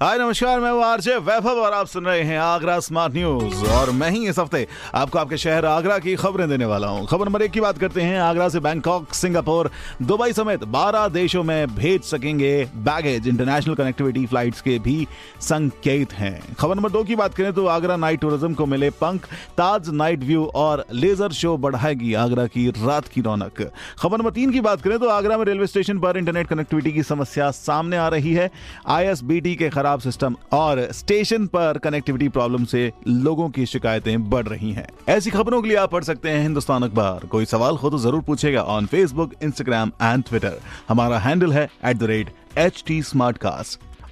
हाय, नमस्कार, मैं आरजे वैभव और आप सुन रहे हैं आगरा स्मार्ट न्यूज़। और मैं ही इस हफ़्ते आपको आपके शहर आगरा की खबरें देने वाला हूँ। खबर नंबर एक की बात करते हैं, आगरा से बैंकॉक, सिंगापुर, दुबई समेत 12 देशों में भेज सकेंगे बैगेज इंटरनेशनल कनेक्टिविटी फ्लाइट्स के भी संकेत हैं। खबर नंबर दो की बात करें तो आगरा नाइट टूरिज़्म को मिले पंख, ताज नाइट व्यू और लेजर शो बढ़ाएगी आगरा की रात की रौनक। खबर नंबर तीन की बात करें तो आगरा में रेलवे स्टेशन पर इंटरनेट कनेक्टिविटी की समस्या सामने आ रही है। आईएसबीटी के खराब सिस्टम और स्टेशन पर कनेक्टिविटी प्रॉब्लम से लोगों की शिकायतें बढ़ रही हैं। ऐसी खबरों के लिए आप पढ़ सकते हैं हिंदुस्तान अखबार। कोई सवाल हो तो ज़रूर पूछेगा on Facebook Instagram and Twitter हमारा हैंडल है at the rate H T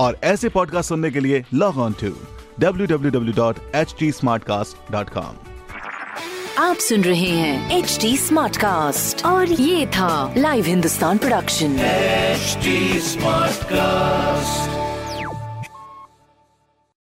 और ऐसे पॉडकास्ट सुनने के लिए लॉग ऑन टू www.htsmartcast.com आप सुन रहे हैं एच डी स्मार्ट कास्ट और ये था live Hindustan production HD Smartcast.